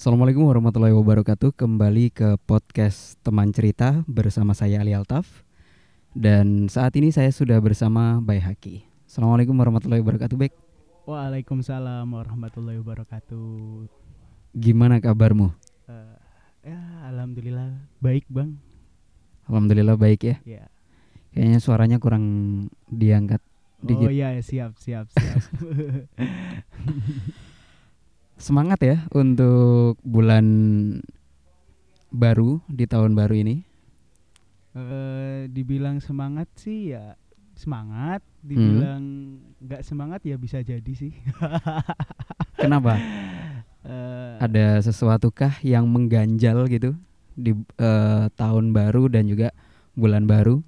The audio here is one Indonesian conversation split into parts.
Assalamualaikum warahmatullahi wabarakatuh. Kembali ke podcast teman cerita bersama saya Ali Altaf. Dan saat ini saya sudah bersama Bay Haki. Assalamualaikum warahmatullahi wabarakatuh, Bek. Waalaikumsalam warahmatullahi wabarakatuh. Gimana kabarmu? Eh, ya, alhamdulillah baik bang. Alhamdulillah baik ya. Ya. Kayaknya suaranya kurang diangkat dikit. Oh iya siap siap siap. Semangat ya untuk bulan baru di tahun baru ini. Eh, dibilang semangat sih ya semangat. Dibilang nggak semangat ya bisa jadi sih. Kenapa? Eh, Ada sesuatukah yang mengganjal gitu di eh, tahun baru dan juga bulan baru?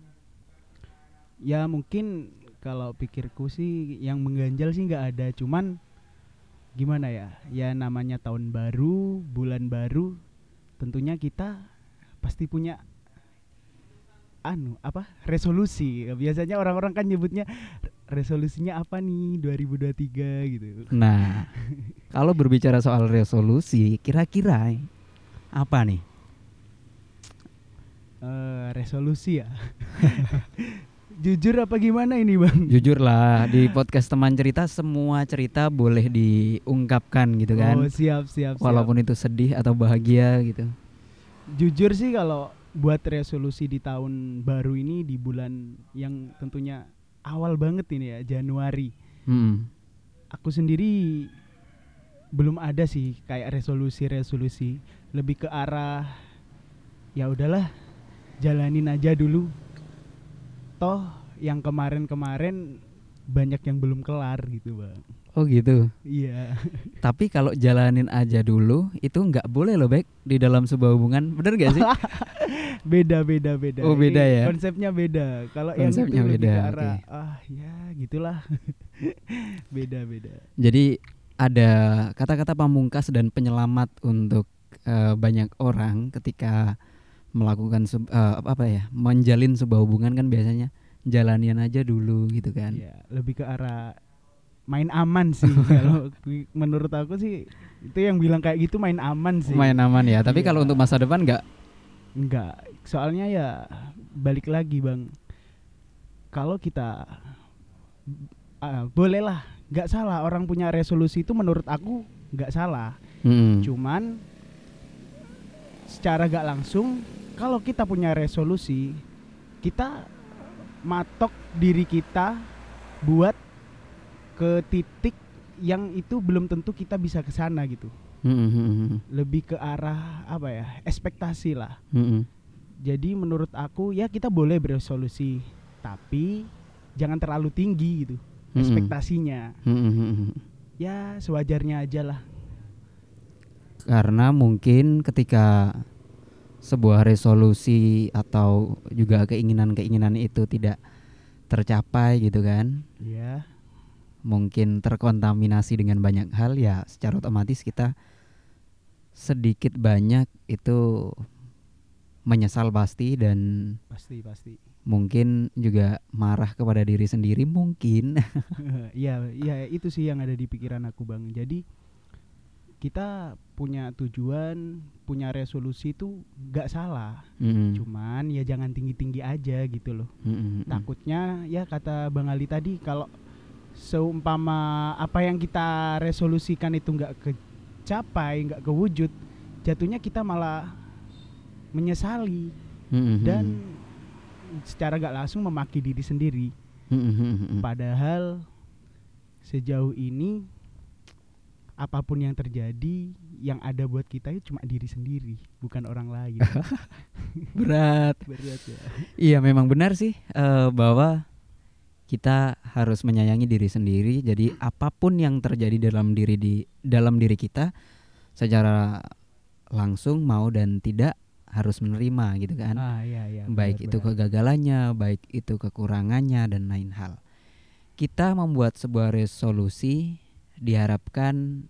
ya mungkin kalau pikirku sih yang mengganjal sih nggak ada. Cuman gimana ya? Ya namanya tahun baru, bulan baru. Tentunya kita pasti punya anu apa resolusi biasanya orang-orang kan nyebutnya resolusinya apa nih 2023 gitu Nah, kalau berbicara soal resolusi, kira-kira apa nih? Eh, resolusi ya jujur apa gimana ini bang Jujur lah, di podcast teman cerita semua cerita boleh diungkapkan gitu kan. oh siap siap, siap. Walaupun itu sedih atau bahagia gitu. jujur sih kalau buat resolusi di tahun baru ini di bulan yang tentunya awal banget ini ya Januari Hmm. aku sendiri belum ada sih kayak resolusi-resolusi lebih ke arah ya udahlah jalanin aja dulu toh yang kemarin-kemarin banyak yang belum kelar gitu bang Oh gitu. iya Tapi kalau jalanin aja dulu itu nggak boleh loh, Bek, di dalam sebuah hubungan. Bener gak sih? beda beda beda Oh, beda Ini ya? konsepnya beda kalau yang itu lebih beda, ke arah oke. ah ya gitulah beda beda Jadi ada kata-kata pamungkas dan penyelamat untuk eh, banyak orang ketika melakukan eh, apa ya, menjalin sebuah hubungan kan biasanya jalanian aja dulu gitu kan. ya lebih ke arah main aman sih kalau menurut aku sih itu yang bilang kayak gitu main aman sih Main aman ya. Tapi Iya. kalau untuk masa depan nggak enggak soalnya ya balik lagi bang kalau kita ah, bolehlah nggak salah orang punya resolusi itu menurut aku nggak salah Mm-mm. Cuman secara gak langsung kalau kita punya resolusi, kita matok diri kita buat ke titik yang itu belum tentu kita bisa ke sana gitu. Mm-mm. Lebih ke arah apa ya? ekspektasi lah. Mm-mm. Jadi menurut aku ya kita boleh beresolusi, tapi jangan terlalu tinggi gitu Mm-mm. ekspektasinya. Mm-mm. Ya sewajarnya aja lah. Karena mungkin ketika sebuah resolusi atau juga keinginan-keinginan itu tidak tercapai gitu kan, Ya. mungkin terkontaminasi dengan banyak hal ya secara otomatis kita sedikit banyak itu menyesal pasti dan Pasti pasti. mungkin juga marah kepada diri sendiri mungkin. Iya, iya itu sih yang ada di pikiran aku bang. Jadi kita punya tujuan, punya resolusi itu nggak salah. Mm-mm. Cuman ya jangan tinggi tinggi aja gitu loh. Mm-mm. Takutnya ya kata bang Ali tadi kalau seumpama apa yang kita resolusikan itu nggak kecapai, nggak kewujud, jatuhnya kita malah menyesali Mm-mm. dan secara nggak langsung memaki diri sendiri. Mm-mm. Padahal sejauh ini apa pun yang terjadi yang ada buat kita itu cuma diri sendiri, bukan orang lain. berat. Berat ya. Iya memang benar sih eh, bahwa kita harus menyayangi diri sendiri. Jadi apa pun yang terjadi dalam diri di dalam diri kita secara langsung mau dan tidak harus menerima gitu kan. Ah iya iya. baik benar, itu benar. kegagalannya, baik itu kekurangannya dan lain hal. Kita membuat sebuah resolusi diharapkan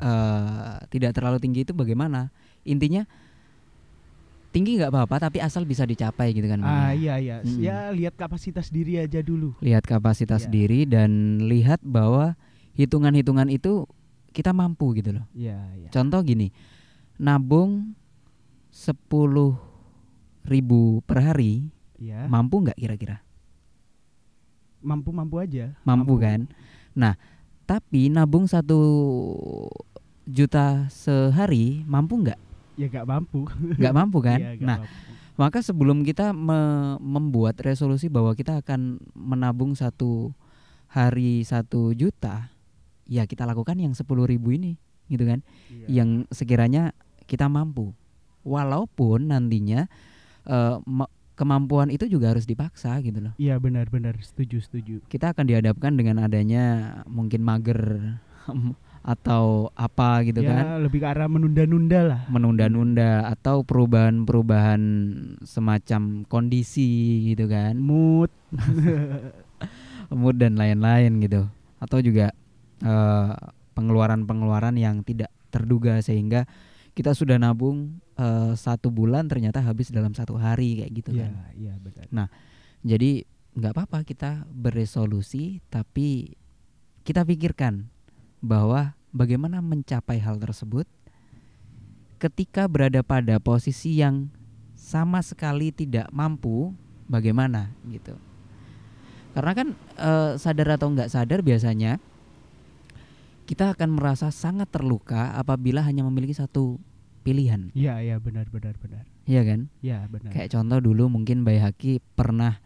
eh, tidak terlalu tinggi itu bagaimana? Intinya tinggi nggak apa-apa tapi asal bisa dicapai gitu kan. Ah ya. iya iya. Mm-mm. Ya lihat kapasitas diri aja dulu. Lihat kapasitas Iya. diri dan lihat bahwa hitungan-hitungan itu kita mampu gitu loh. Iya iya. Contoh gini, nabung sepuluh ribu per hari ya mampu nggak kira-kira mampu mampu aja mampu kan nah tapi nabung satu juta sehari mampu nggak? Ya gak mampu. Nggak mampu kan? Iya, nggak nah mampu. maka sebelum kita me- membuat resolusi bahwa kita akan menabung satu hari satu juta ya kita lakukan yang sepuluh ribu ini gitu kan? Iya. yang sekiranya kita mampu. Walaupun nantinya eh, ma- kemampuan itu juga harus dipaksa gitu loh. Iya benar-benar setuju setuju. Kita akan dihadapkan dengan adanya mungkin mager atau apa gitu ya kan. lebih ke arah menunda-nunda lah. Menunda-nunda atau perubahan-perubahan semacam kondisi gitu kan. Mood. Mood dan lain-lain gitu. Atau juga eh, pengeluaran-pengeluaran yang tidak terduga sehingga kita sudah nabung eh, satu bulan ternyata habis dalam satu hari kayak gitu iya kan. iya benar. Jadi nggak apa-apa kita beresolusi tapi kita pikirkan bahwa bagaimana mencapai hal tersebut ketika berada pada posisi yang sama sekali tidak mampu bagaimana gitu. Karena kan eh, sadar atau nggak sadar biasanya kita akan merasa sangat terluka apabila hanya memiliki satu pilihan iya iya benar benar benar Iya kan iya benar Kayak contoh dulu mungkin Bayi Haki pernah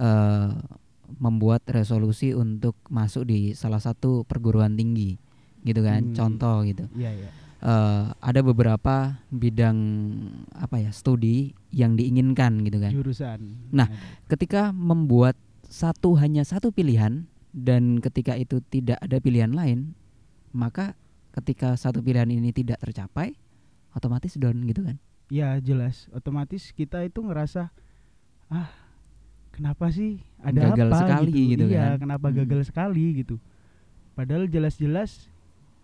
eh, membuat resolusi untuk masuk di salah satu perguruan tinggi, gitu kan? Hmm. Contoh gitu. iya iya Eh, ada beberapa bidang apa ya studi yang diinginkan gitu kan. jurusan Nah, Ada. Ketika membuat satu hanya satu pilihan dan ketika itu tidak ada pilihan lain, maka ketika satu pilihan ini tidak tercapai, otomatis down gitu kan? Iya jelas otomatis kita itu ngerasa ah kenapa sih ada Gagal apa sekali gitu iya kan. kenapa Hmm. gagal sekali gitu padahal jelas-jelas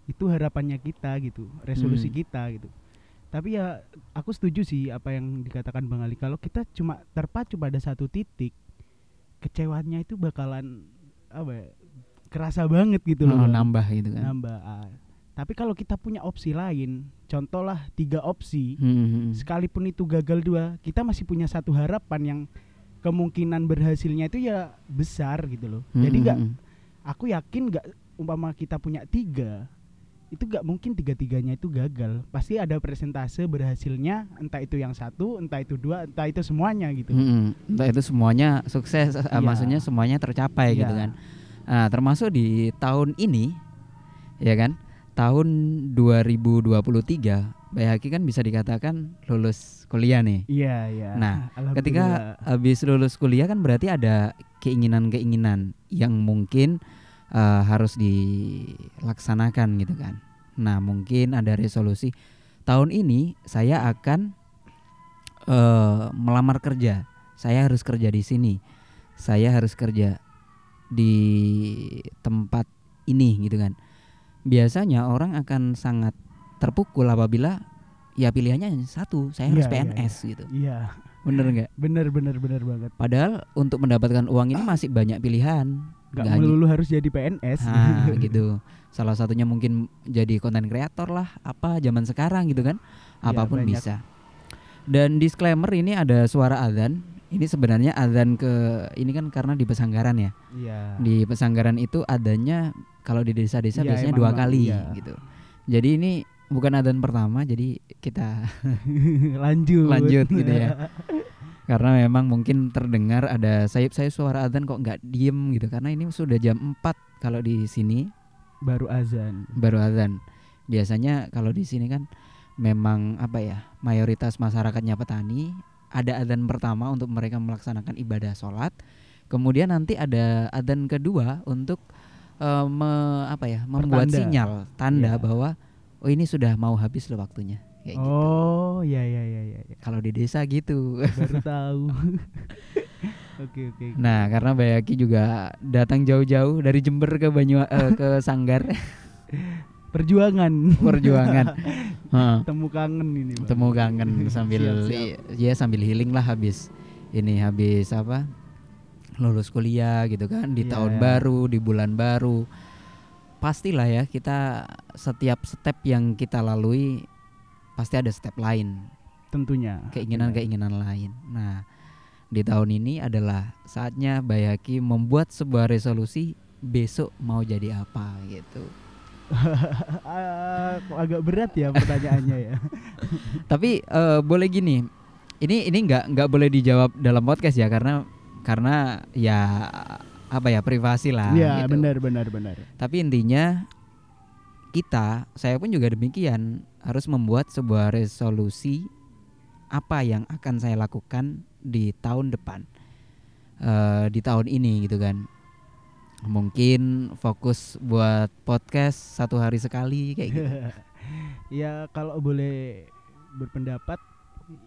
itu harapannya kita gitu resolusi Hmm. kita gitu tapi ya aku setuju sih apa yang dikatakan Bang Ali kalau kita cuma terpacu pada satu titik kecewanya itu bakalan apa ya, kerasa banget gitu loh Oh, nambah gitu kan. nambah ah. tapi kalau kita punya opsi lain contoh lah tiga opsi Hmm, hmm, hmm. sekalipun itu gagal dua kita masih punya satu harapan yang kemungkinan berhasilnya itu ya besar gitu loh Hmm, jadi hmm, nggak hmm. aku yakin nggak umpama kita punya tiga itu nggak mungkin tiga tiganya itu gagal pasti ada persentase berhasilnya entah itu yang satu entah itu dua entah itu semuanya gitu Mm-mm. Entah itu semuanya sukses, eh, Iya. maksudnya semuanya tercapai gitu Iya. kan. Nah, termasuk di tahun ini, ya kan, tahun 2023, Bayaki kan bisa dikatakan lulus kuliah nih. iya iya Nah. Ketika habis lulus kuliah kan berarti ada keinginan-keinginan yang mungkin eh, harus dilaksanakan gitu kan. Nah, mungkin ada resolusi tahun ini saya akan eh, melamar kerja. Saya harus kerja di sini. Saya harus kerja di tempat ini gitu kan. Biasanya orang akan sangat terpukul apabila ya pilihannya hanya satu, saya harus Iya, iya, PNS gitu. iya Bener nggak? bener bener bener banget Padahal untuk mendapatkan uang ini masih banyak pilihan. nggak Nggak hanya- melulu harus jadi PNS Nah, gitu. Salah satunya mungkin jadi konten kreator lah, apa zaman sekarang gitu kan. Iya, Apa pun banyak. bisa. Dan disclaimer ini ada suara azan. Ini sebenarnya azan ke ini kan karena di pesanggaran ya. iya Di pesanggaran itu adanya kalau di desa-desa Iya, biasanya dua kali Iya. gitu. Jadi ini bukan adzan pertama, jadi kita lanjut Lanjut gitu ya. karena memang mungkin terdengar ada sayup-sayup suara adzan kok nggak diem gitu karena ini sudah jam 4 kalau di sini baru azan baru adzan. Biasanya kalau di sini kan memang apa ya mayoritas masyarakatnya petani ada adzan pertama untuk mereka melaksanakan ibadah sholat kemudian nanti ada adzan kedua untuk eh, me- apa ya membuat Pertanda. sinyal tanda Iya. bahwa oh ini sudah mau habis loh waktunya kayak gitu oh ya ya ya ya ya. kalau di desa gitu baru tahu oke oke oke. nah karena Bayaki juga datang jauh-jauh dari Jember ke Banyu eh, ke Sanggar perjuangan perjuangan temu kangen ini Bang. temu kangen sambil Siap, siap. ya sambil healing lah habis ini habis apa lulus kuliah gitu kan di Iya. tahun baru di bulan baru pastilah ya kita setiap step yang kita lalui pasti ada step lain, tentunya keinginan-keinginan lain. Nah, di tahun ini adalah saatnya Bayaki membuat sebuah resolusi besok mau jadi apa gitu. Agak berat ya pertanyaannya ya Tapi eh, boleh gini, ini ini nggak nggak boleh dijawab dalam podcast ya karena karena ya apa ya privasi lah. Iya gitu. benar benar benar Tapi intinya kita, saya pun juga demikian harus membuat sebuah resolusi apa yang akan saya lakukan di tahun depan, eh di tahun ini gitu kan. Mungkin fokus buat podcast satu hari sekali kayak gitu. ya kalau boleh berpendapat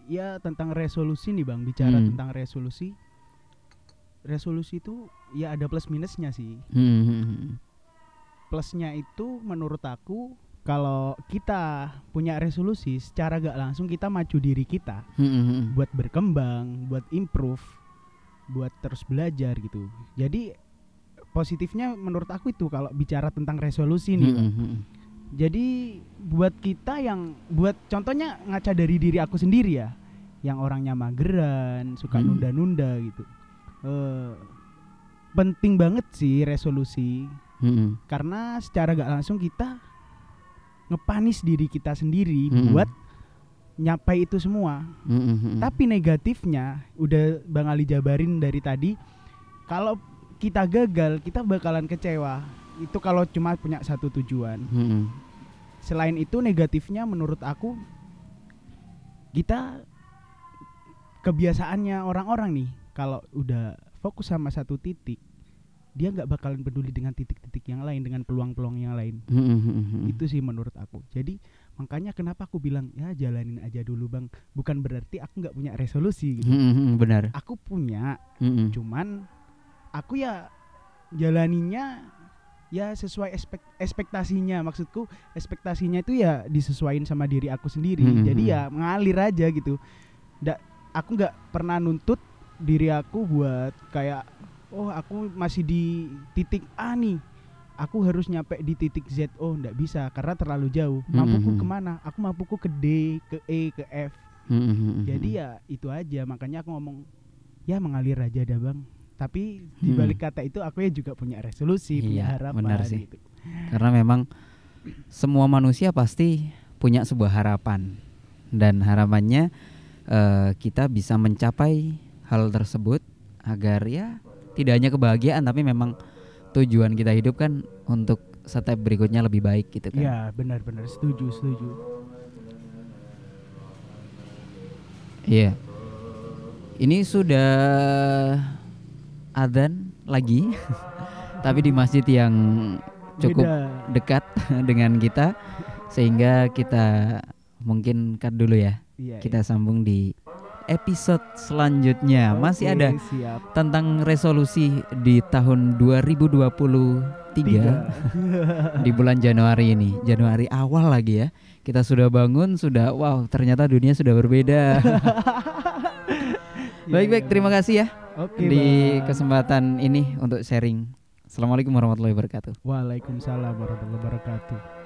ya tentang resolusi nih bang bicara Hmm. tentang resolusi resolusi itu ya ada plus minusnya sih Hmm, hmm, hmm. plusnya itu menurut aku kalau kita punya resolusi secara gak langsung kita maju diri kita Hmm, hmm, hmm. buat berkembang buat improve buat terus belajar gitu jadi positifnya menurut aku itu kalau bicara tentang resolusi nih Bang. hmm. Jadi buat kita yang buat contohnya ngaca dari diri aku sendiri ya, yang orangnya mageran, suka Hmm. nunda-nunda gitu. Eh penting banget sih resolusi Hmm, hmm. karena secara gak langsung kita ngepanis diri kita sendiri Hmm. buat nyapai itu semua. Hmm, hmm. Tapi negatifnya udah Bang Ali jabarin dari tadi kalau kita gagal, kita bakalan kecewa. Itu kalau cuma punya satu tujuan. Hmm, selain itu negatifnya menurut aku kita kebiasaannya orang-orang nih kalau udah fokus sama satu titik dia nggak bakalan peduli dengan titik-titik yang lain dengan peluang-peluang yang lain Hmm, itu sih menurut aku jadi makanya kenapa aku bilang ya jalanin aja dulu bang bukan berarti aku nggak punya resolusi gitu. Hmm, benar. aku punya hmm. cuman aku ya jalaninya ya sesuai expek ekspektasinya. Maksudku ekspektasinya itu ya disesuaikan sama diri aku sendiri. Hmm, jadi hmm. ya mengalir aja gitu. Ndak aku nggak pernah nuntut diri aku buat kayak oh aku masih di titik A nih. Aku harus nyampe di titik Z. Oh ndak bisa karena terlalu jauh. Hmm, mampuku hmm. ke mana? Aku mampuku ke D ke E ke F. Hmm, hmm, hmm, hmm. jadi ya itu aja. Makanya aku ngomong ya mengalir aja dah bang tapi di Hmm. balik kata itu aku ya juga punya resolusi punya Iya, harapan benar sih. gitu. Karena memang semua manusia pasti punya sebuah harapan dan harapannya eh, kita bisa mencapai hal tersebut agar ya tidak hanya kebahagiaan tapi memang tujuan kita hidup kan untuk step berikutnya lebih baik gitu kan. ya benar-benar setuju setuju Iya. Ini sudah adzan lagi tapi di masjid yang cukup Beda. dekat dengan kita sehingga kita mungkin cut dulu ya. Iya, Kita sambung di episode selanjutnya. iya. Masih Oke, ada siap tentang resolusi di tahun 2023 Tiga. di bulan Januari ini. Januari awal lagi ya. Kita sudah bangun, sudah wow, ternyata dunia sudah berbeda. Baik-baik, terima kasih ya Oke, di Bang. kesempatan ini untuk sharing. Assalamualaikum warahmatullahi wabarakatuh. Waalaikumsalam warahmatullahi wabarakatuh